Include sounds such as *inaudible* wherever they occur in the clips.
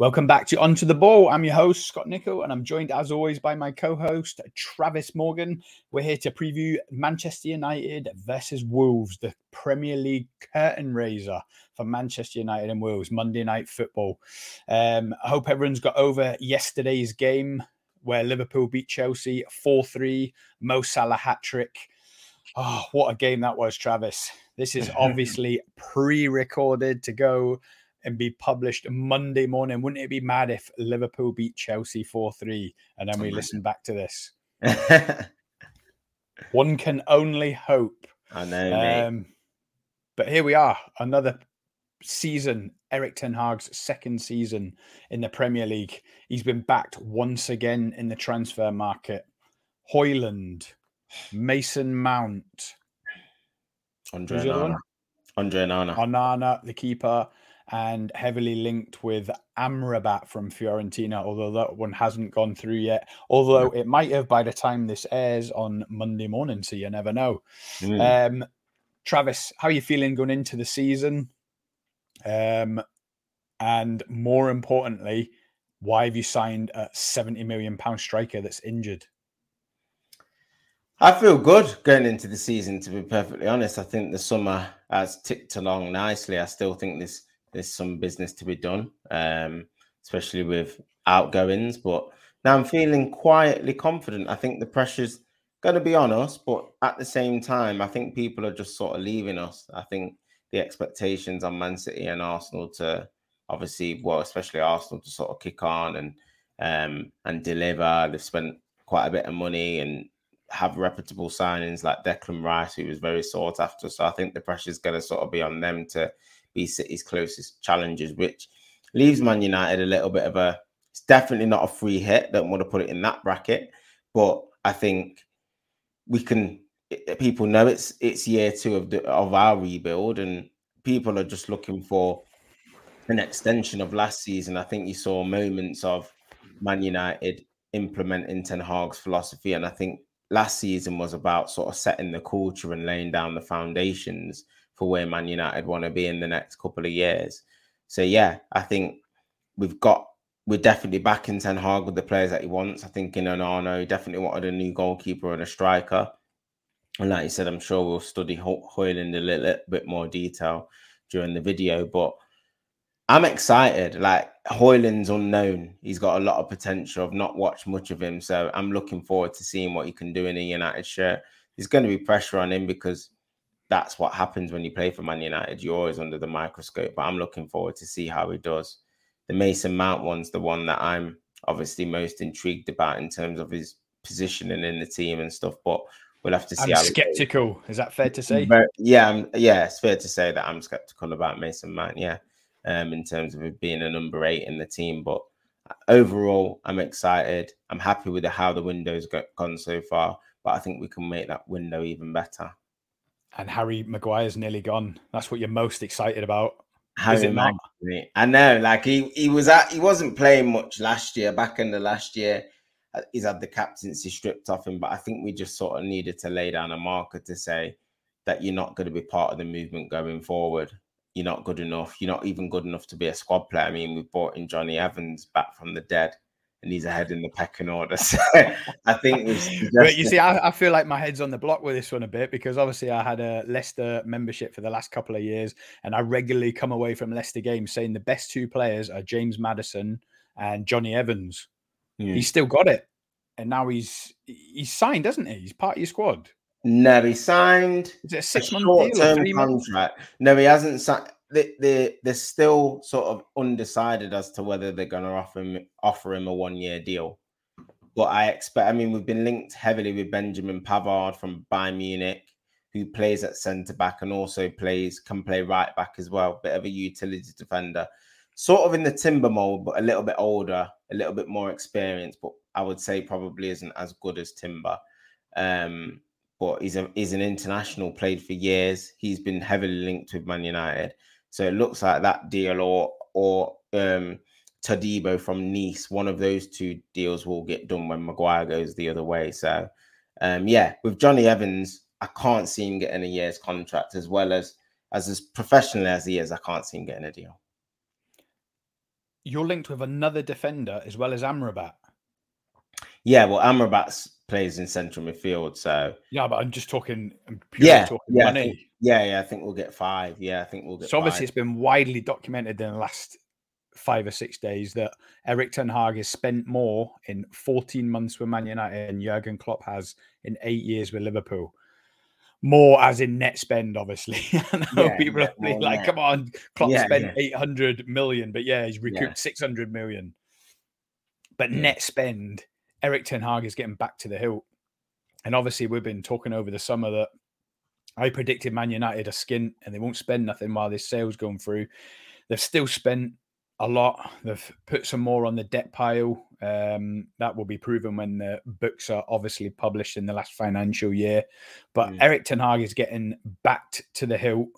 Welcome back to Onto the Ball. I'm your host, Scott Nichol, and I'm joined as always by my co host, Travis Morgan. We're here to preview Manchester United versus Wolves, the Premier League curtain raiser for Manchester United and Wolves, Monday Night Football. Um, I hope everyone's got over yesterday's game where Liverpool beat Chelsea 4 3, Mo Salah hat trick. Oh, what a game that was, Travis. This is *laughs* obviously pre recorded to go and be published Monday morning. Wouldn't it be mad if Liverpool beat Chelsea 4 3 and then we listen back to this? *laughs* One can only hope. I know. Um, but here we are, another season, Erik Ten Hag's second season in the Premier League. He's been backed once again in the transfer market. Højlund, Mason Mount, Andre Onana. Andre Onana. Onana, the keeper and heavily linked with Amrabat from Fiorentina, although that one hasn't gone through yet. Although it might have by the time this airs on Monday morning, so you never know. Mm. Um, Travis, how are you feeling going into the season? Um, and more importantly, why have you signed a 70 million pound striker that's injured? I feel good going into the season, to be perfectly honest. I think the summer has ticked along nicely. I still think this there's some business to be done, um, especially with outgoings. But now I'm feeling quietly confident. I think the pressure's going to be on us, but at the same time, I think people are just sort of leaving us. I think the expectations on Man City and Arsenal to obviously, well, especially Arsenal to sort of kick on and um, and deliver. They've spent quite a bit of money and have reputable signings like Declan Rice, who was very sought after. So I think the pressure is going to sort of be on them to be City's closest challengers, which leaves Man United a little bit of a. It's definitely not a free hit. Don't want to put it in that bracket, but I think we can. Eh, people know it's it's year two of the of our rebuild, and people are just looking for an extension of last season. I think you saw moments of Man United implementing Ten Hag's philosophy, and I think last season was about sort of setting the culture and laying down the foundations for where Man United want to be in the next couple of years. So yeah, I think we've got we're definitely back in Ten Hag with the players that he wants. I think in Onana, he definitely wanted a new goalkeeper and a striker. And like you said, I'm sure we'll study Højlund a little bit more detail during the video. But I'm excited. Like Højlund's unknown. He's got a lot of potential. I've not watched much of him. So I'm looking forward to seeing what he can do in a United shirt. There's going to be pressure on him because that's what happens when you play for Man United. You're always under the microscope, but I'm looking forward to see how he does. The Mason Mount one's the one that I'm obviously most intrigued about in terms of his positioning in the team and stuff. But we'll have to see. I'm skeptical. Is that fair to say? yeah, I'm, yeah, it's fair to say that I'm skeptical about Mason Mount. Yeah, um, in terms of it being a number eight in the team, but overall, I'm excited. I'm happy with how the window's got, gone so far, but I think we can make that window even better and Harry Maguire's nearly gone. That's what you're most excited about. Harry Maguire. I know, like he he was at he wasn't playing much last year. Back in the last year, uh, he's had the captaincy stripped off him. But I think we just sort of needed to lay down a marker to say that you're not going to be part of the movement going forward. You're not good enough. You're not even good enough to be a squad player. I mean, we brought in Jonny Evans back from the dead and he's ahead in the pecking order. *laughs* So I think but you see, I, I, feel like my head's on the block with this one a bit because obviously I had a Leicester membership for the last couple of years, and I regularly come away from Leicester games saying the best two players are James Maddison and Jonny Evans. Mm. He's still got it, and now he's he's signed, doesn't he? He's part of your squad. No, he signed. Is it a six month short-term contract? No, he hasn't signed they, they they're still sort of undecided as to whether they're going to offer him offer him a one year deal. But I expect. I mean, we've been linked heavily with Benjamin Pavard from Bayern Munich, who plays at centre back and also plays can play right back as well. Bit of a utility defender, sort of in the Timber mold, but a little bit older, a little bit more experienced. But I would say probably isn't as good as Timber. Um, but he's a he's an international, played for years. He's been heavily linked with Man United. So it looks like that deal or or um Todibo from Nice, one of those two deals will get done when Maguire goes the other way. So um yeah, with Jonny Evans, I can't see him getting a year's contract as well as as as professionally as he is, I can't see him getting a deal. you're linked with another defender as well as Amrabat. Yeah, well, Amrabat plays in central midfield, so yeah, but I'm just talking. I'm yeah, talking yeah, money. think, yeah, yeah. I think we'll get five. Yeah, I think we'll get. So obviously, it it's been widely documented in the last five or six days that Erik Ten Hag has spent more in 14 months with Man United than Jurgen Klopp has in eight years with Liverpool. More as in net spend, obviously. *laughs* I know yeah, people are like, net. come on, Klopp yeah, spent yeah. 800 million, but yeah, he's recouped 600 million. But net spend, Erik Ten Hag is getting back to the hilt. And obviously, we've been talking over the summer that I predicted Man United a skin and they won't spend nothing while this sale's going through. They've still spent a lot. They've put some more on the debt pile. Um, that will be proven when the books are obviously published in the last financial year. But mm. Erik Ten Hag is getting backed to the hilt.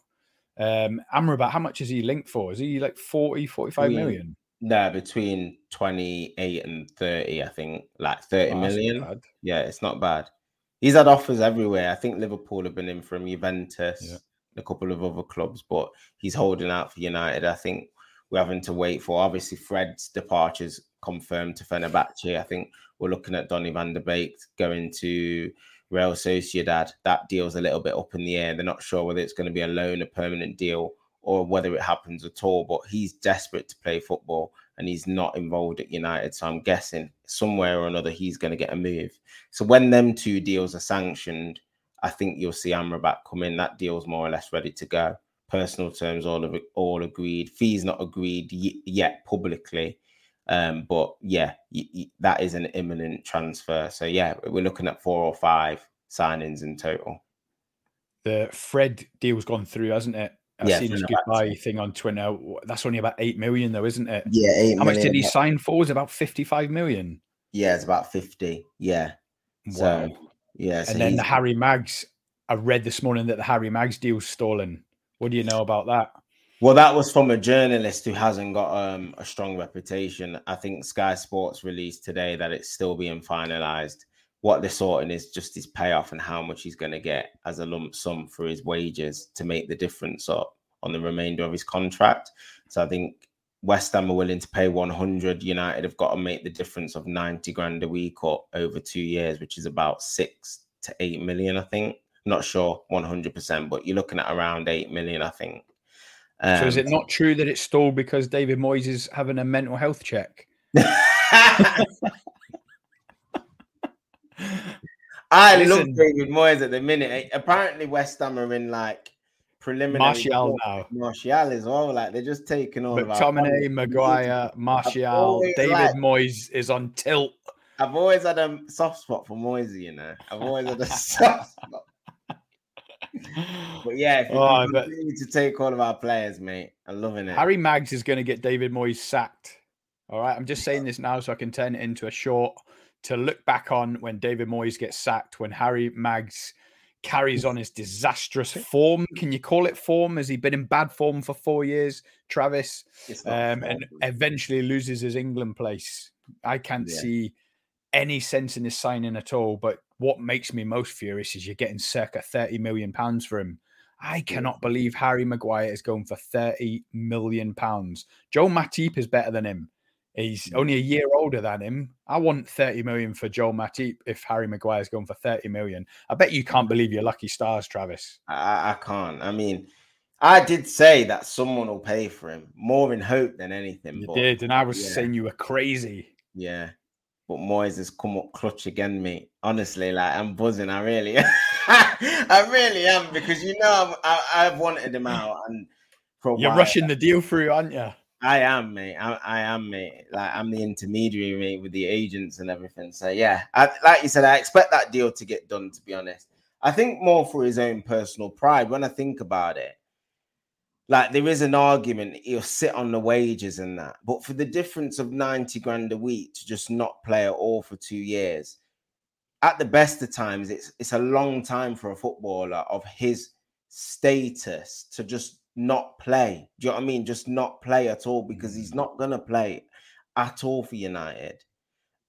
Um, Amrabat, how much is he linked for? Is he like 40, 45 between, million? No, between 28 and 30, I think, like thirty oh, million. Yeah, it's not bad. He's had offers everywhere. I think Liverpool have been in from Juventus, yeah. a couple of other clubs, but he's holding out for United. I think we're having to wait for. Obviously, Fred's departure's confirmed to Fenerbahce. I think we're looking at Donny van de Beek going to Real Sociedad. That deal's a little bit up in the air. They're not sure whether it's going to be a loan, a permanent deal, or whether it happens at all. But he's desperate to play football and he's not involved at United. So I'm guessing somewhere or another he's going to get a move. So when them two deals are sanctioned, I think you'll see Amrabat come in. That deal's more or less ready to go personal terms all of all agreed. Fees not agreed y- yet publicly, um, but yeah, y- y- that is an imminent transfer. So yeah, we're looking at four or five signings in total. The Fred deal's gone through, hasn't it? I've yeah, seen his goodbye thing on Twitter. That's only about eight million, though, isn't it? Yeah, eight. How much did he sign for? Was about fifty-five million. Yeah, it's about fifty. Yeah. Wow. So, yeah. So and then the Harry Mags. I read this morning that the Harry Mags deal's stolen. What do you know about that? Well, that was from a journalist who hasn't got um, a strong reputation. I think Sky Sports released today that it's still being finalized. What they're sorting is just his payoff and how much he's going to get as a lump sum for his wages to make the difference up on the remainder of his contract. So I think West Ham are willing to pay 100. United have got to make the difference of 90 grand a week or over two years, which is about six to eight million, I think not sure 100%, but you're looking at around 8 million, I think. Um, so is it um, not true that it's stalled because David Moyes is having a mental health check? *laughs* I Listen, love David Moyes at the minute. Eh, apparently, West Ham are in like preliminary. Martial now. Martial as well. Like they're just taking all McTominay, of Maguire, Martial, David like, Moyes is on tilt. I've always had a soft spot for Moyes, you know. I've always had a *laughs* soft spot but yeah, if you oh, continue to take all of our players, mate, I'm loving it. Harry Mags is going to get David Moyes sacked. All right, I'm just saying this now so I can turn it into a short to look back on when David Moyes gets sacked, when Harry Mags carries on his disastrous form. Can you call it form? Has he been in bad form for four years, Travis? Um, and eventually loses his England place. I can't yeah. see any sense in this signing at all. But what makes me most furious is you're getting circa 30 million pounds for him. I cannot believe Harry Maguire is going for 30 million pounds. Joe Matip is better than him. He's mm. only a year older than him. I want 30 million for Joe Matip if Harry Maguire is going for 30 million. I bet you can't believe your lucky stars, Travis. I, I can't. I mean, I did say that someone will pay for him more in hope than anything. You but, did, and I was yeah. saying you were crazy. Yeah, but Moyes has come up clutch again, mate. Honestly, like I'm buzzing. I really, *laughs* I really am because you know i have wanted him out, and you're while, rushing the deal through, aren't you? I am, mate. I, I, am, mate. Like I'm the intermediary, mate, with the agents and everything. So yeah, I, like you said, I expect that deal to get done. To be honest, I think more for his own personal pride. When I think about it, like there is an argument he'll sit on the wages and that, but for the difference of 90 grand a week to just not play at all for two years, at the best of times, it's it's a long time for a footballer of his status to just not play. Do you know what I mean? Just not play at all because he's mm. not gonna play at all for United.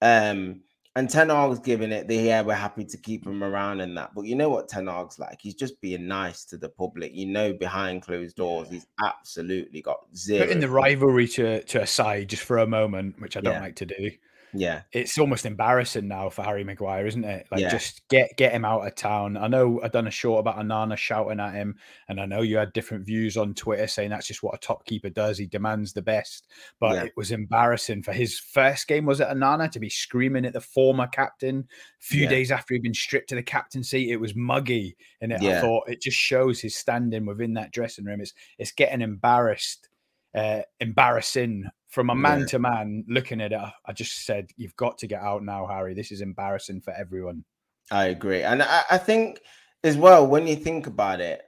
Um, And Ten Hag's giving it the yeah, we're happy to keep him around and that. But you know what Ten Hag's like? He's just being nice to the public. You know, behind closed doors, he's absolutely got zero. Putting the rivalry to, to a side just for a moment, which I don't yeah. like to do. Yeah. It's almost embarrassing now for Harry Maguire, isn't it? Like yeah. just get get him out of town. I know I've done a short about Onana shouting at him, and I know you had different views on Twitter saying that's just what a top keeper does. He demands the best. But yeah. it was embarrassing for his first game, was it Onana to be screaming at the former captain a few yeah. days after he'd been stripped to the captaincy. It was muggy. And it, I thought it just shows his standing within that dressing room. It's it's getting embarrassed, uh, embarrassing from a man to man looking at it, I just said, You've got to get out now, Harry. This is embarrassing for everyone. I agree. And I, I think as well, when you think about it,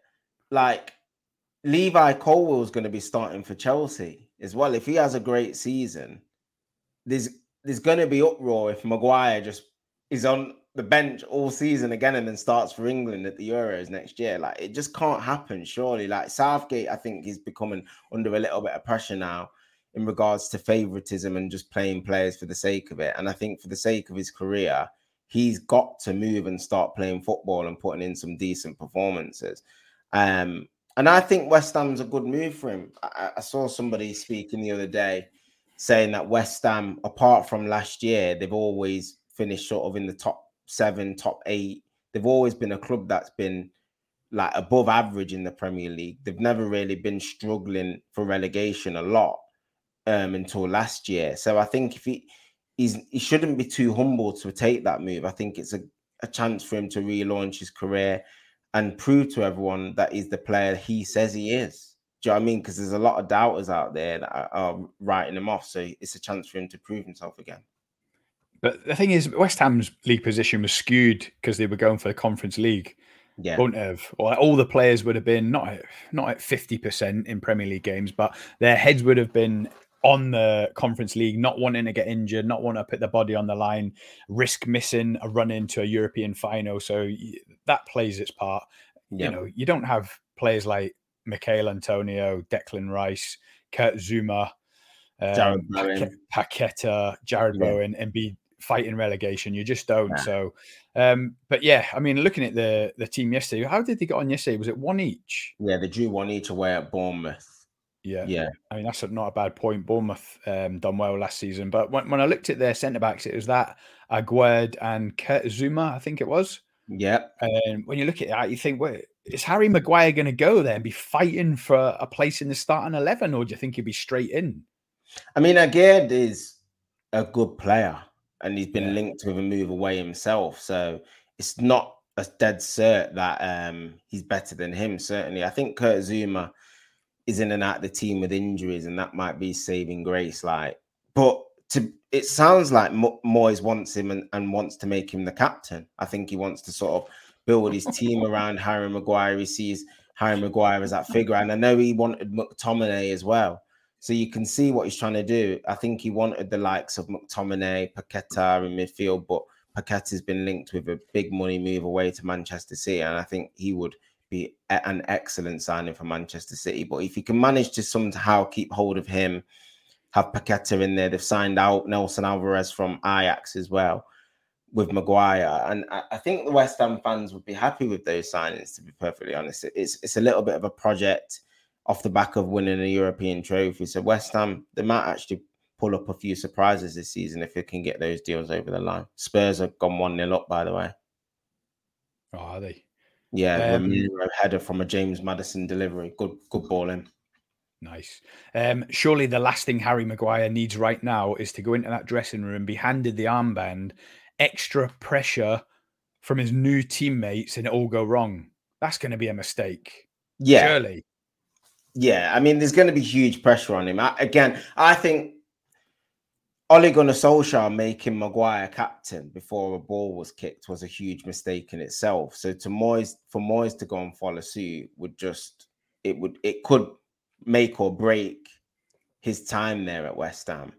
like Levi Colwill is going to be starting for Chelsea as well. If he has a great season, there's there's going to be uproar if Maguire just is on the bench all season again and then starts for England at the Euros next year. Like it just can't happen, surely. Like Southgate, I think he's becoming under a little bit of pressure now in regards to favoritism and just playing players for the sake of it. And I think for the sake of his career, he's got to move and start playing football and putting in some decent performances. Um, and I think West Ham's a good move for him. I, I saw somebody speaking the other day saying that West Ham, apart from last year, they've always finished sort of in the top seven, top eight. They've always been a club that's been like above average in the Premier League. They've never really been struggling for relegation a lot um, until last year. So I think if he he's he shouldn't be too humble to take that move. I think it's a, a chance for him to relaunch his career and prove to everyone that he's the player he says he is. Do you know what I mean? Because there's a lot of doubters out there that are, are writing him off. So it's a chance for him to prove himself again. But the thing is, West Ham's league position was skewed because they were going for the Conference League. Yeah, wouldn't have. Or all the players would have been not not at fifty percent in Premier League games, but their heads would have been on the conference league, not wanting to get injured, not wanting to put the body on the line, risk missing a run into a European final. So that plays its part. Yeah. You know, you don't have players like Michail Antonio, Declan Rice, Kurt Zouma, um, Paqueta, Jarrod yeah. Bowen, and be fighting relegation. You just don't. Yeah. So, um, but yeah, I mean, looking at the the team yesterday, how did they get on yesterday? Was it one each? Yeah, they drew one each away at Bournemouth. Yeah, yeah. I mean, that's not a bad point. Bournemouth um, done well last season, but when, when I looked at their centre backs, it was that Aguerd and Kurt Zouma, I think it was. Yeah. And when you look at that, you think, wait, is Harry Maguire going to go there and be fighting for a place in the starting eleven, or do you think he'd be straight in? I mean, Aguerd is a good player, and he's been yeah. linked with a move away himself, so it's not a dead cert that um, he's better than him. Certainly, I think Kurt Zouma is in and out the team with injuries, and that might be saving grace. Like, but to it sounds like Mo- Moyes wants him and, and wants to make him the captain. I think he wants to sort of build his team around Harry Maguire. He sees Harry Maguire as that figure, and I know he wanted McTominay as well. So you can see what he's trying to do. I think he wanted the likes of McTominay, Paqueta in midfield, but Paqueta's been linked with a big money move away to Manchester City, and I think he would be an excellent signing for Manchester City. But if you can manage to somehow keep hold of him, have Paqueta in there, they've signed out Nelson Alvarez from Ajax as well with Maguire, and I, think the West Ham fans would be happy with those signings. To be perfectly honest, it's it's a little bit of a project off the back of winning a European trophy. So West Ham they might actually pull up a few surprises this season if they can get those deals over the line. Spurs have gone one 0 up, by the way. Oh, are they? Yeah, um, header from a James Maddison delivery. Good, good ball in. Nice. Um, surely the last thing Harry Maguire needs right now is to go into that dressing room, be handed the armband, extra pressure from his new teammates, and it all go wrong. That's going to be a mistake. Yeah. Surely. Yeah. I mean, there's going to be huge pressure on him. I, again, I think Ole Gunnar Solskjaer making Maguire captain before a ball was kicked was a huge mistake in itself. So to Moyes, for Moyes to go and follow suit would just it would it could make or break his time there at West Ham.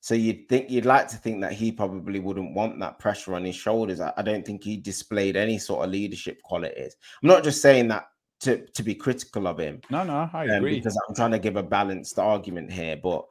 So you'd think you'd like to think that he probably wouldn't want that pressure on his shoulders. I, I don't think he displayed any sort of leadership qualities. I'm not just saying that to, to be critical of him. No, no, I um, agree. Because I'm trying to give a balanced argument here, but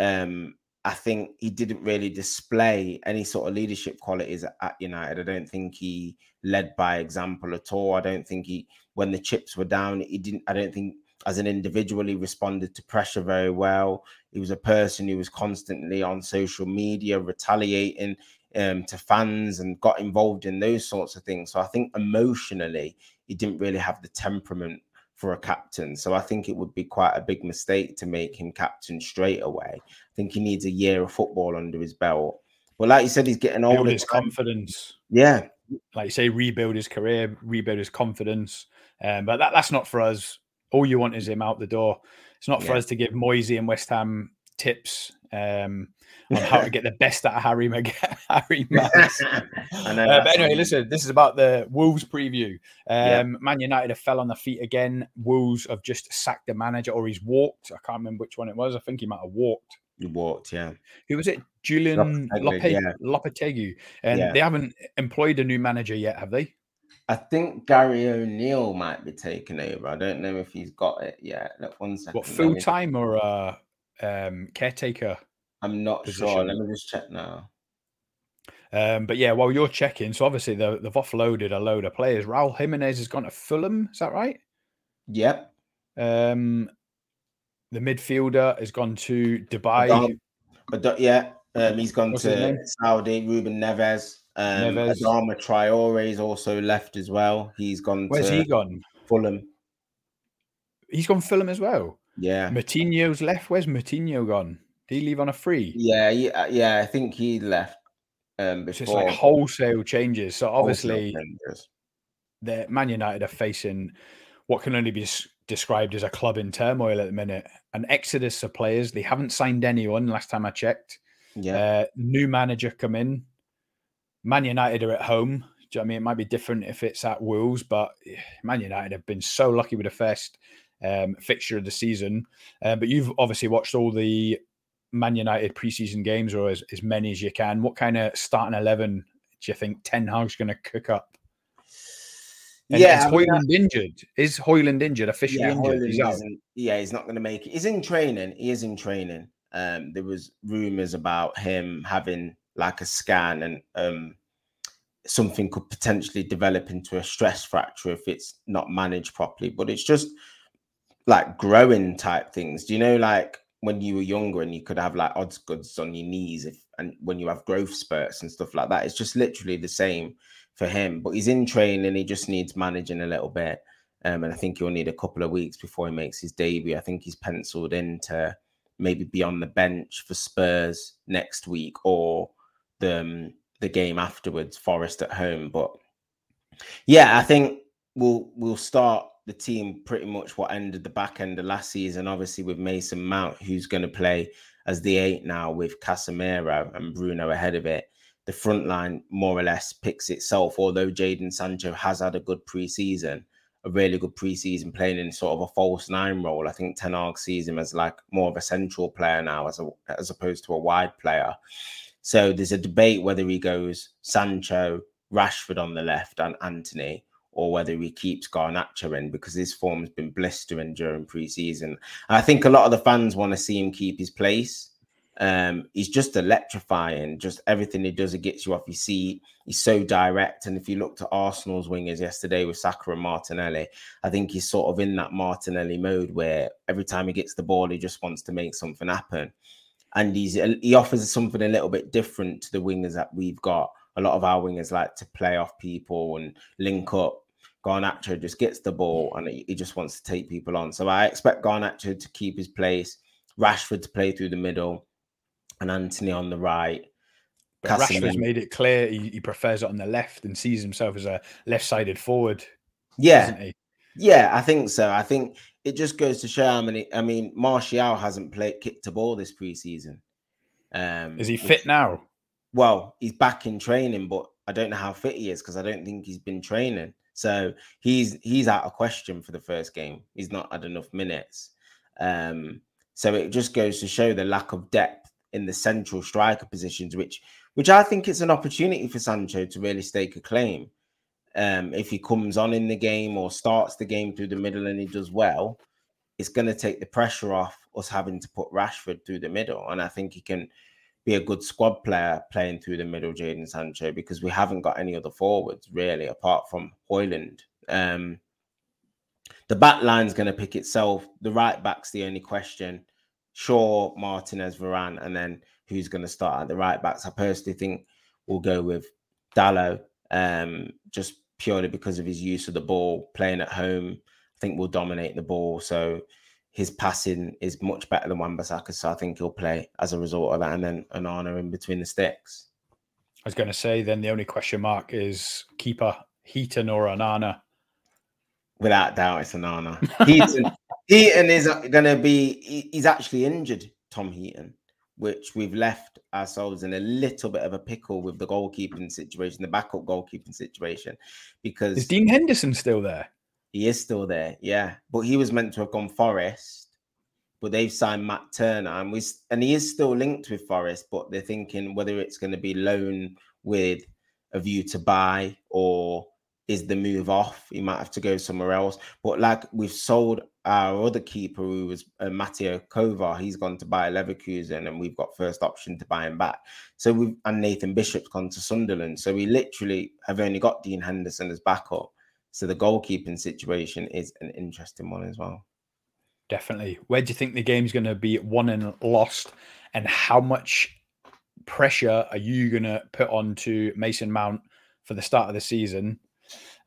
um I think he didn't really display any sort of leadership qualities at United. I don't think he led by example at all. I don't think he, when the chips were down, he didn't. I don't think as an individual he responded to pressure very well. He was a person who was constantly on social media retaliating um, to fans and got involved in those sorts of things. So I think emotionally he didn't really have the temperament for a captain. So I think it would be quite a big mistake to make him captain straight away. I think he needs a year of football under his belt. But like you said, he's getting older. His confidence. Yeah. Like you say, rebuild his career, rebuild his confidence. Um, but that, that's not for us. All you want is him out the door. It's not for us to give Moisey and West Ham tips um, on how to *laughs* get the best out of Harry Mag- *laughs* Harry *laughs* Mads. uh, but anyway, listen, this is about the Wolves preview. Um, yeah. Man United have fell on their feet again. Wolves have just sacked the manager, or he's walked. I can't remember which one it was. I think he might have walked. He walked, yeah. Who was it? Julen Lopetegui. Yeah. And yeah. they haven't employed a new manager yet, have they? I think Gary O'Neill might be taking over. I don't know if he's got it yet. Look, one second. What full time or uh, um, caretaker? I'm not position. sure. Let me just check now. Um, but yeah, while you're checking, so obviously they've offloaded a load of players. Raul Jimenez has gone to Fulham. Is that right? Yep. Um, the midfielder has gone to Dubai. Adam, yeah, um, he's gone What's to Saudi. Ruben Neves. Um, Neves. Adama Traore is also left as well. He's gone. Where's he gone? Fulham. He's gone Fulham as well. Yeah. Moutinho's left. Where's Moutinho gone? Did he leave on a free? Yeah, yeah, yeah. I think he left um, before. Just like wholesale changes. So obviously, the Man United are facing what can only be described as a club in turmoil at the minute. An exodus of players. They haven't signed anyone. Last time I checked. Yeah. Uh, new manager come in. Man United are at home. You know I mean? It might be different if it's at Wolves, but eh, Man United have been so lucky with the first um, fixture of the season. Uh, but you've obviously watched all the Man United preseason games or as, as many as you can. What kind of starting 11 do you think Ten Hag's going to cook up? And yeah, is Højlund injured? Is Højlund injured? Officially yeah, injured? He's yeah, he's not going to make it. He's in training. He is in training. Um, there was rumors about him having like a scan and um, something could potentially develop into a stress fracture if it's not managed properly. But it's just like growing type things. Do you know, like when you were younger and you could have like odds goods on your knees if and when you have growth spurts and stuff like that, it's just literally the same for him. But he's in training, he just needs managing a little bit. Um, and I think he'll need a couple of weeks before he makes his debut. I think he's penciled in to maybe be on the bench for Spurs next week or the um, the game afterwards, Forest at home. But yeah, I think we'll we'll start the team pretty much what ended the back end of last season, obviously with Mason Mount, who's going to play as the eight now with Casemiro and Bruno ahead of it. The front line more or less picks itself, although Jadon Sancho has had a good preseason, a really good preseason playing in sort of a false nine role. I think Ten Hag sees him as like more of a central player now as a, as opposed to a wide player. So there's a debate whether he goes Sancho, Rashford on the left, and Antony, or whether he keeps Garnacho in because his form's been blistering during preseason. I think a lot of the fans want to see him keep his place. Um, he's just electrifying. Just everything he does, it gets you off your seat. He's so direct. And if you looked at Arsenal's wingers yesterday with Saka and Martinelli, I think he's sort of in that Martinelli mode where every time he gets the ball, he just wants to make something happen. And he's he offers something a little bit different to the wingers that we've got. A lot of our wingers like to play off people and link up Garnacho just gets the ball and he, he, just wants to take people on. So I expect Garnacho to keep his place, Rashford to play through the middle, and Antony on the right. Rashford's made it clear he, he, prefers it on the left and sees himself as a left-sided forward. Yeah, yeah, I think so. I think it just goes to show how many. I mean, Martial hasn't played kicked a ball this preseason. Um, is he fit which, now? Well, he's back in training, but I don't know how fit he is because I don't think he's been training. So he's he's out of question for the first game. He's not had enough minutes. Um, so it just goes to show the lack of depth in the central striker positions, which which I think it's an opportunity for Sancho to really stake a claim. Um, if he comes on in the game or starts the game through the middle and he does well, it's going to take the pressure off us having to put Rashford through the middle. And I think he can be a good squad player playing through the middle, Jadon Sancho, because we haven't got any other forwards really apart from Højlund. Um, the back line's going to pick itself. The right back's the only question. Shaw, Martinez, Varane, and then who's going to start at the right backs? I personally think we'll go with Dalot, um, just purely because of his use of the ball, playing at home. I think we'll dominate the ball. So his passing is much better than Wan-Bissaka, so I think he'll play as a result of that, and then Onana in between the sticks. I was going to say then the only question mark is keeper Heaton or Onana. Without doubt, it's Onana. *laughs* Heaton, Heaton is going to be. He's actually injured, Tom Heaton, which we've left ourselves in a little bit of a pickle with the goalkeeping situation, the backup goalkeeping situation, because is Dean Henderson still there? He is still there, yeah. But he was meant to have gone Forest, but they've signed Matt Turner, and we and he is still linked with Forest, but they're thinking whether it's going to be loan with a view to buy or is the move off. He might have to go somewhere else. But like we've sold our other keeper, who was uh, Mateo Kovar, he's gone to Bayer Leverkusen, and we've got first option to buy him back. So we've and Nathan Bishop's gone to Sunderland. So we literally have only got Dean Henderson as backup. So the goalkeeping situation is an interesting one as well. Definitely. Where do you think the game's going to be won and lost? And how much pressure are you going to put on to Mason Mount for the start of the season?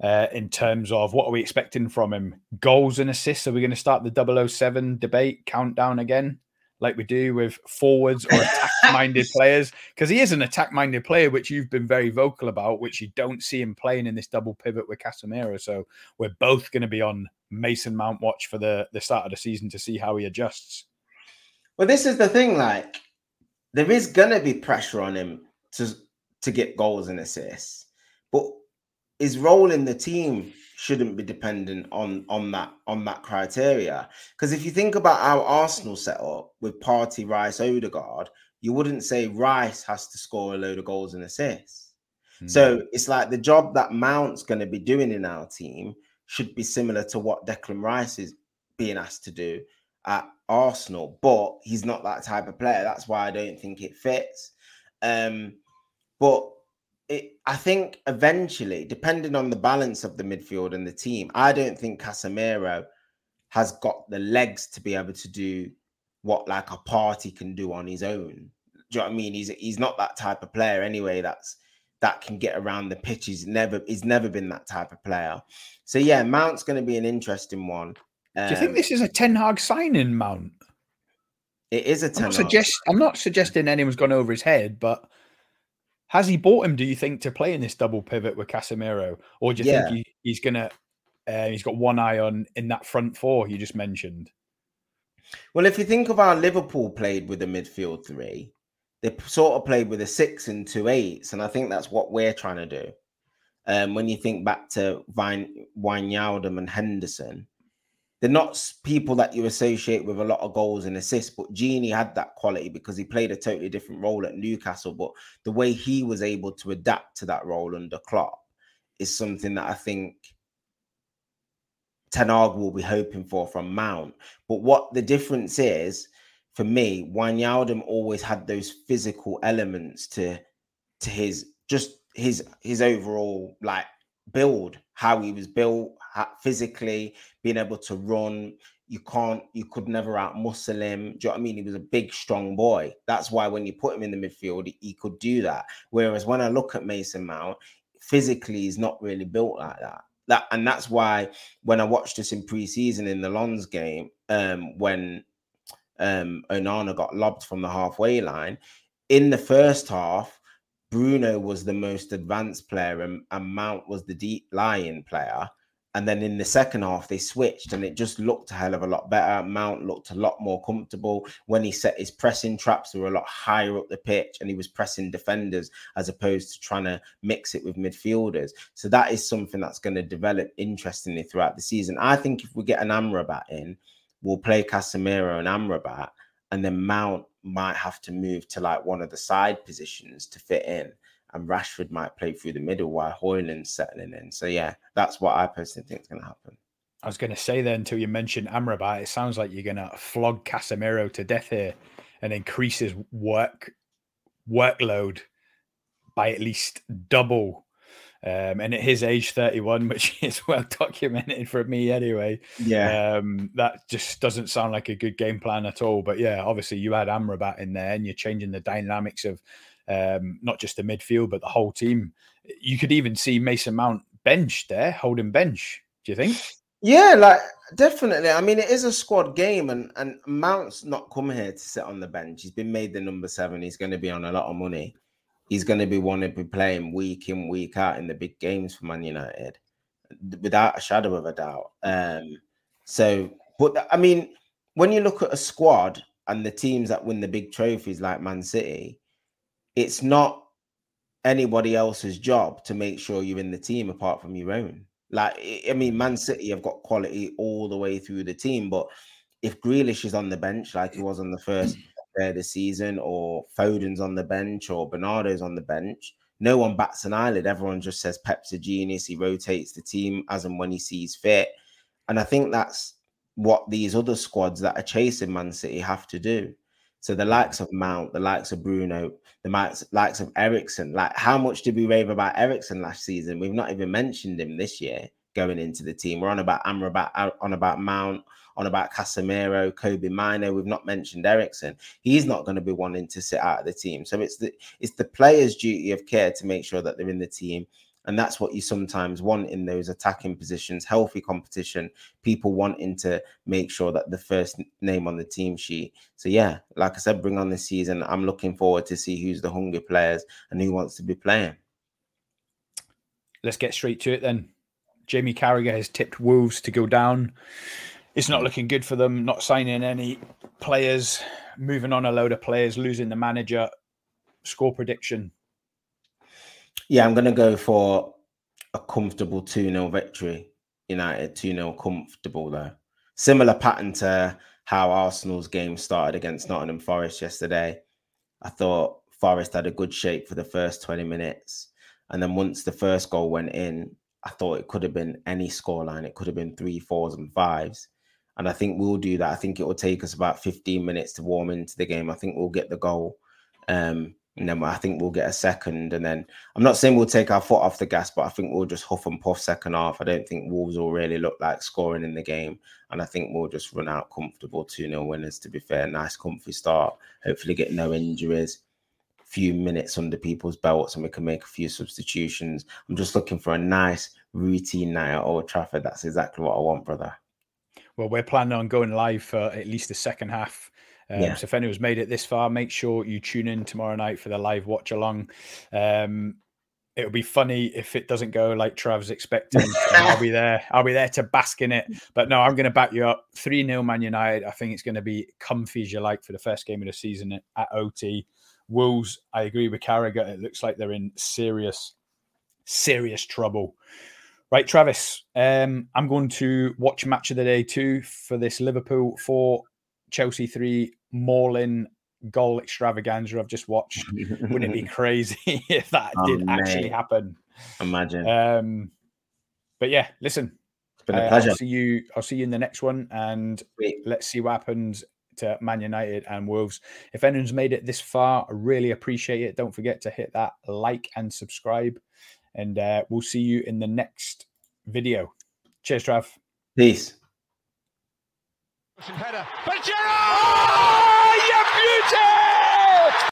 Uh, in terms of what are we expecting from him? Goals and assists? Are we going to start the 007 debate countdown again? Like we do with forwards or attack minded *laughs* players because he is an attack minded player, which you've been very vocal about, which you don't see him playing in this double pivot with Casemiro. So we're both going to be on Mason Mount watch for the, the start of the season to see how he adjusts. Well, this is the thing like, there is going to be pressure on him to, to get goals and assists, but his role in the team shouldn't be dependent on on that on that criteria. Because if you think about our Arsenal setup with Partey, Rice, Odegaard, you wouldn't say Rice has to score a load of goals and assists. Mm. So it's like the job that Mount's going to be doing in our team should be similar to what Declan Rice is being asked to do at Arsenal, but he's not that type of player. That's why I don't think it fits. Um, but it, I think eventually, depending on the balance of the midfield and the team, I don't think Casemiro has got the legs to be able to do what like a Partey can do on his own. Do you know what I mean? He's he's not that type of player anyway. That's that can get around the pitch. He's never he's never been that type of player. So yeah, Mount's going to be an interesting one. Um, do you think um, this is a Ten Hag signing, Mount? It is a Ten. I'm not, suggest, I'm not suggesting anyone's gone over his head, but has he bought him? Do you think to play in this double pivot with Casemiro, or do you yeah. think he, he's gonna? Uh, he's got one eye on in that front four you just mentioned. Well, if you think of how Liverpool played with the midfield three, they sort of played with a six and two eights, and I think that's what we're trying to do. Um, when you think back to Vine, Wijnaldum and Henderson, they're not people that you associate with a lot of goals and assists, but Gini had that quality because he played a totally different role at Newcastle. But the way he was able to adapt to that role under Klopp is something that I think Ten Hag will be hoping for from Mount. But what the difference is for me, Wijnaldum always had those physical elements to to his just his his overall like build, how he was built physically, being able to run. You can't, you could never outmuscle him. Do you know what I mean? He was a big, strong boy. That's why when you put him in the midfield, he, he could do that. Whereas when I look at Mason Mount, physically, he's not really built like that. That and that's why when I watched this in preseason in the Lens game, um, when um Onana got lobbed from the halfway line, in the first half, Bruno was the most advanced player and, and Mount was the deep lying player. And then in the second half, they switched and it just looked a hell of a lot better. Mount looked a lot more comfortable. When he set his pressing traps, they were a lot higher up the pitch and he was pressing defenders as opposed to trying to mix it with midfielders. So that is something that's going to develop interestingly throughout the season. I think if we get an Amrabat in, we'll play Casemiro and Amrabat, and then Mount might have to move to like one of the side positions to fit in and Rashford might play through the middle while Højlund's settling in. So yeah, that's what I personally think is going to happen. I was going to say there until you mentioned Amrabat, it sounds like you're going to flog Casemiro to death here and increase his work workload by at least double. Um, and at his age, 31, *laughs* which is well documented for me anyway. Yeah. Um, that just doesn't sound like a good game plan at all. But yeah, obviously you had Amrabat in there and you're changing the dynamics of um, not just the midfield, but the whole team. You could even see Mason Mount bench there, holding bench. Do you think? Yeah, like definitely. I mean, it is a squad game, and and Mount's not come here to sit on the bench. He's been made the number seven. He's going to be on a lot of money. He's going to be one to be playing week in week out in the big games for Man United, without a shadow of a doubt. Um, so, but I mean, when you look at a squad and the teams that win the big trophies like Man City, it's not anybody else's job to make sure you're in the team apart from your own. Like, I mean, Man City have got quality all the way through the team, but if Grealish is on the bench like he was on the first the season, or Foden's on the bench, or Bernardo's on the bench, no one bats an eyelid. Everyone just says Pep's a genius. He rotates the team as and when he sees fit. And I think that's what these other squads that are chasing Man City have to do. So the likes of Mount, the likes of Bruno, the likes, likes of Eriksen, like how much did we rave about Eriksen last season? We've not even mentioned him this year going into the team. We're on about Amrabat, uh, on about Mount, on about Casemiro, Kobbie Mainoo. We've not mentioned Eriksen. He's not going to be wanting to sit out of the team. So it's the it's the player's duty of care to make sure that they're in the team and that's what you sometimes want in those attacking positions, healthy competition, people wanting to make sure that the first name on the team sheet. So yeah, like I said, bring on the season. I'm looking forward to see who's the hungry players and who wants to be playing. Let's get straight to it then. Jamie Carragher has tipped Wolves to go down. It's not looking good for them, not signing any players, moving on a load of players, losing the manager. Score prediction yeah, I'm going to go for a comfortable 2 0 victory. United 2 0 comfortable, though. Similar pattern to how Arsenal's game started against Nottingham Forest yesterday. I thought Forest had a good shape for the first 20 minutes. And then once the first goal went in, I thought it could have been any scoreline. It could have been three, fours, and fives. And I think we'll do that. I think it will take us about 15 minutes to warm into the game. I think we'll get the goal. Um, and then I think we'll get a second. And then I'm not saying we'll take our foot off the gas, but I think we'll just huff and puff second half. I don't think Wolves will really look like scoring in the game. And I think we'll just run out comfortable 2 0 winners, to be fair. Nice, comfy start. Hopefully, get no injuries. Few minutes under people's belts, and we can make a few substitutions. I'm just looking for a nice routine night at Old Trafford. That's exactly what I want, brother. Well, we're planning on going live for at least the second half um, yeah. So if anyone's made it this far, make sure you tune in tomorrow night for the live watch along. Um, it'll be funny if it doesn't go like Trav's expecting. *laughs* I'll be there. I'll be there to bask in it. But no, I'm going to back you up. 3 0 Man United. I think it's going to be comfy as you like for the first game of the season at OT. Wolves, I agree with Carragher. It looks like they're in serious, serious trouble. Right, Travis, um, I'm going to watch match of the day too for this Liverpool 4, Chelsea 3 mauling goal extravaganza I've just watched. Wouldn't it be *laughs* crazy *laughs* if that oh, did man. actually happen? Imagine. Um, but yeah, listen. It's been a uh, pleasure. I'll see you. I'll see you in the next one, and Sweet. let's see what happens to Man United and Wolves. If anyone's made it this far, I really appreciate it. Don't forget to hit that like and subscribe, and uh, we'll see you in the next video. Cheers, Trav. Peace. Header. But Gerrard! Oh, you beauty!